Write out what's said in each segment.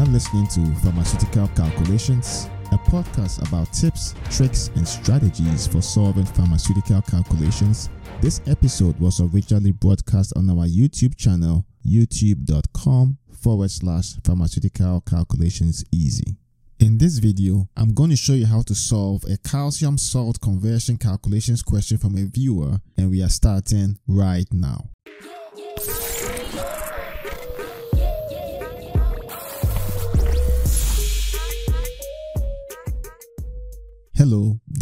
You're listening to Pharmaceutical Calculations, a podcast about tips, tricks, and strategies for solving pharmaceutical calculations. This episode was originally broadcast on our YouTube channel, youtube.com forward slash pharmaceutical calculations easy. In this video, I'm going to show you how to solve a calcium salt conversion calculations question from a viewer, and we are starting right now.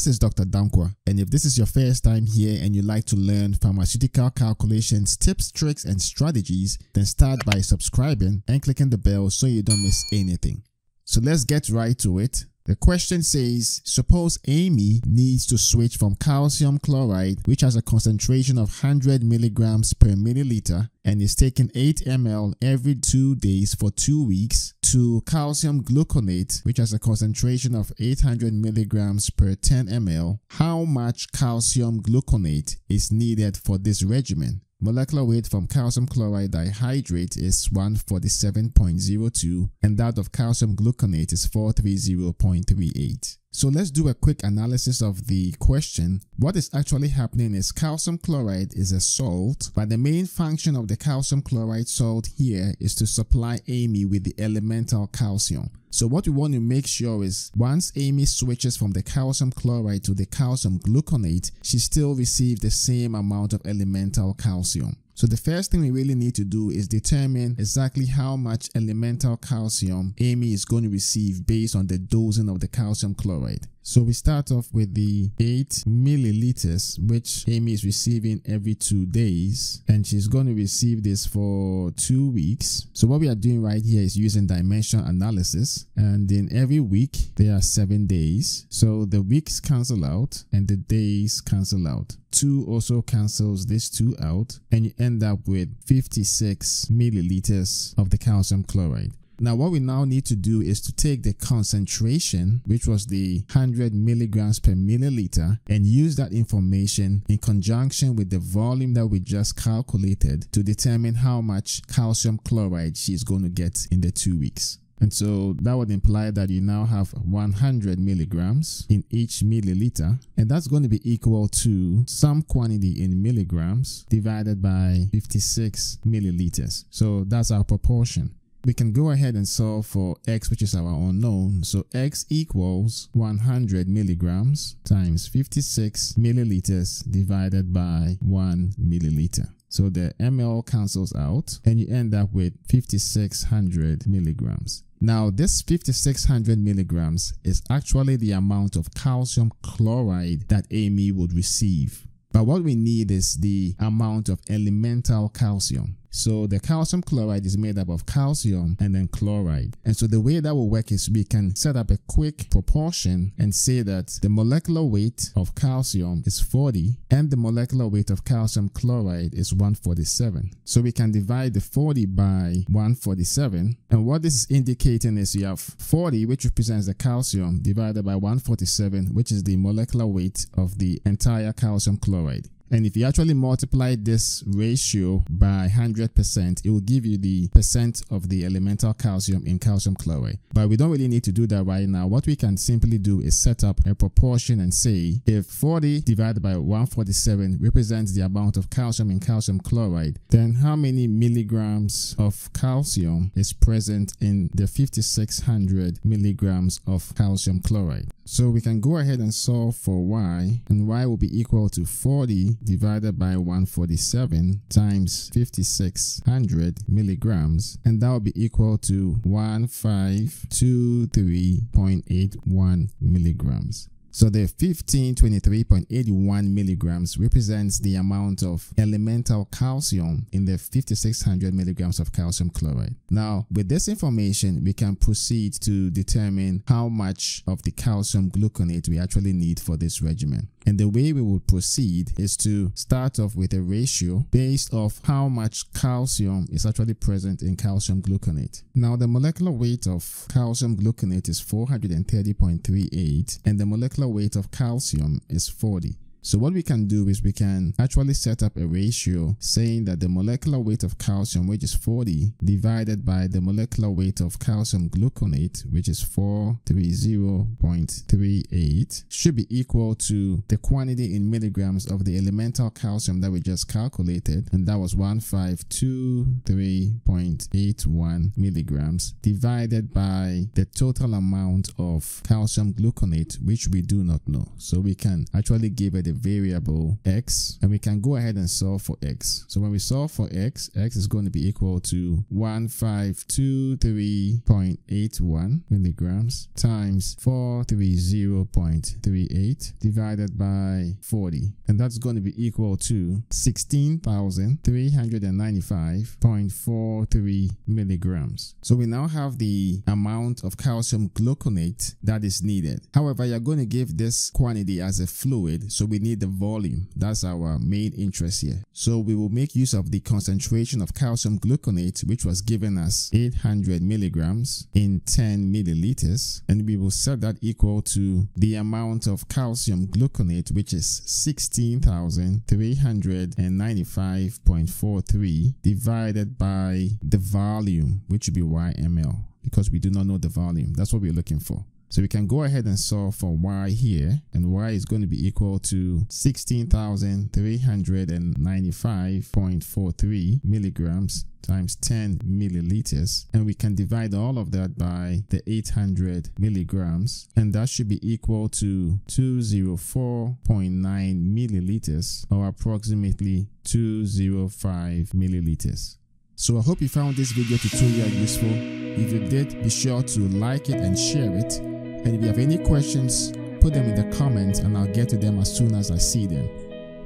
This is Dr. Dankwa, and if this is your first time here and you like to learn pharmaceutical calculations, tips, tricks, and strategies, then start by subscribing and clicking the bell so you don't miss anything. So let's get right to it. The question says, suppose Amy needs to switch from calcium chloride, which has a concentration of 100 milligrams per milliliter and is taken 8 ml every two days for two weeks, to calcium gluconate, which has a concentration of 800 milligrams per 10 ml. How much calcium gluconate is needed for this regimen? Molecular weight from calcium chloride dihydrate is 147.02 and that of calcium gluconate is 430.38. So let's do a quick analysis of the question. What is actually happening is calcium chloride is a salt, but the main function of the calcium chloride salt here is to supply Amy with the elemental calcium. So what we want to make sure is once Amy switches from the calcium chloride to the calcium gluconate, she still receives the same amount of elemental calcium. So the first thing we really need to do is determine exactly how much elemental calcium Amy is going to receive based on the dosing of the calcium chloride. So we start off with the 8 milliliters, which Amy is receiving every two days, and she's going to receive this for two weeks. So what we are doing right here is using dimension analysis, and in every week there are seven days. So the weeks cancel out and the days cancel out. 2 also cancels this 2 out, and you end up with 56 milliliters of the calcium chloride. Now, what we now need to do is to take the concentration, which was the 100 milligrams per milliliter, and use that information in conjunction with the volume that we just calculated to determine how much calcium chloride she's going to get in the two weeks. And so that would imply that you now have 100 milligrams in each milliliter, and that's going to be equal to some quantity in milligrams divided by 56 milliliters. So that's our proportion we can go ahead and solve for x which is our unknown. So x equals 100 milligrams times 56 milliliters divided by 1 milliliter. So the ml cancels out and you end up with 5600 milligrams. Now this 5600 milligrams is actually the amount of calcium chloride that amy would receive. But what we need is the amount of elemental calcium so the calcium chloride is made up of calcium and then chloride. And so the way that will work is we can set up a quick proportion and say that the molecular weight of calcium is 40 and the molecular weight of calcium chloride is 147. So we can divide the 40 by 147. And what this is indicating is you have 40, which represents the calcium, divided by 147, which is the molecular weight of the entire calcium chloride. And if you actually multiply this ratio by 100%, it will give you the percent of the elemental calcium in calcium chloride. But we don't really need to do that right now. What we can simply do is set up a proportion and say if 40 divided by 147 represents the amount of calcium in calcium chloride, then how many milligrams of calcium is present in the 5600 milligrams of calcium chloride? So we can go ahead and solve for y, and y will be equal to 40 divided by 147 times 5600 milligrams, and that will be equal to 1523.81 milligrams. So the 1523.81 milligrams represents the amount of elemental calcium in the 5600 milligrams of calcium chloride. Now, with this information, we can proceed to determine how much of the calcium gluconate we actually need for this regimen. And the way we would proceed is to start off with a ratio based off how much calcium is actually present in calcium gluconate. Now the molecular weight of calcium gluconate is 430.38 and the molecular weight of calcium is 40. So what we can do is we can actually set up a ratio saying that the molecular weight of calcium, which is 40, divided by the molecular weight of calcium gluconate, which is 430.38, should be equal to the quantity in milligrams of the elemental calcium that we just calculated, and that was 1523.81 milligrams, divided by the total amount of calcium gluconate, which we do not know. So we can actually give it the variable x and we can go ahead and solve for x. So when we solve for x, x is going to be equal to 1523.81 milligrams times 430.38 divided by 40. And that's going to be equal to 16,395.43 milligrams. So we now have the amount of calcium gluconate that is needed. However, you're going to give this quantity as a fluid, so we need the volume. That's our main interest here. So we will make use of the concentration of calcium gluconate, which was given as 800 milligrams in 10 milliliters, and we will set that equal to the amount of calcium gluconate, which is 16,395.43 divided by the volume, which would be YML, because we do not know the volume. That's what we're looking for. So we can go ahead and solve for y here and y is going to be equal to 16,395.43 milligrams times 10 milliliters and we can divide all of that by the 800 milligrams and that should be equal to 204.9 milliliters or approximately 205 milliliters. So I hope you found this video tutorial useful. If you did, be sure to like it and share it and if you have any questions, put them in the comments and I'll get to them as soon as I see them.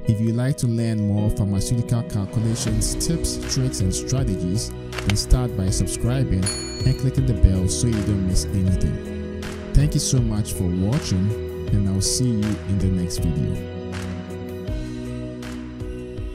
If you'd like to learn more pharmaceutical calculations, tips, tricks, and strategies, then start by subscribing and clicking the bell so you don't miss anything. Thank you so much for watching and I'll see you in the next video.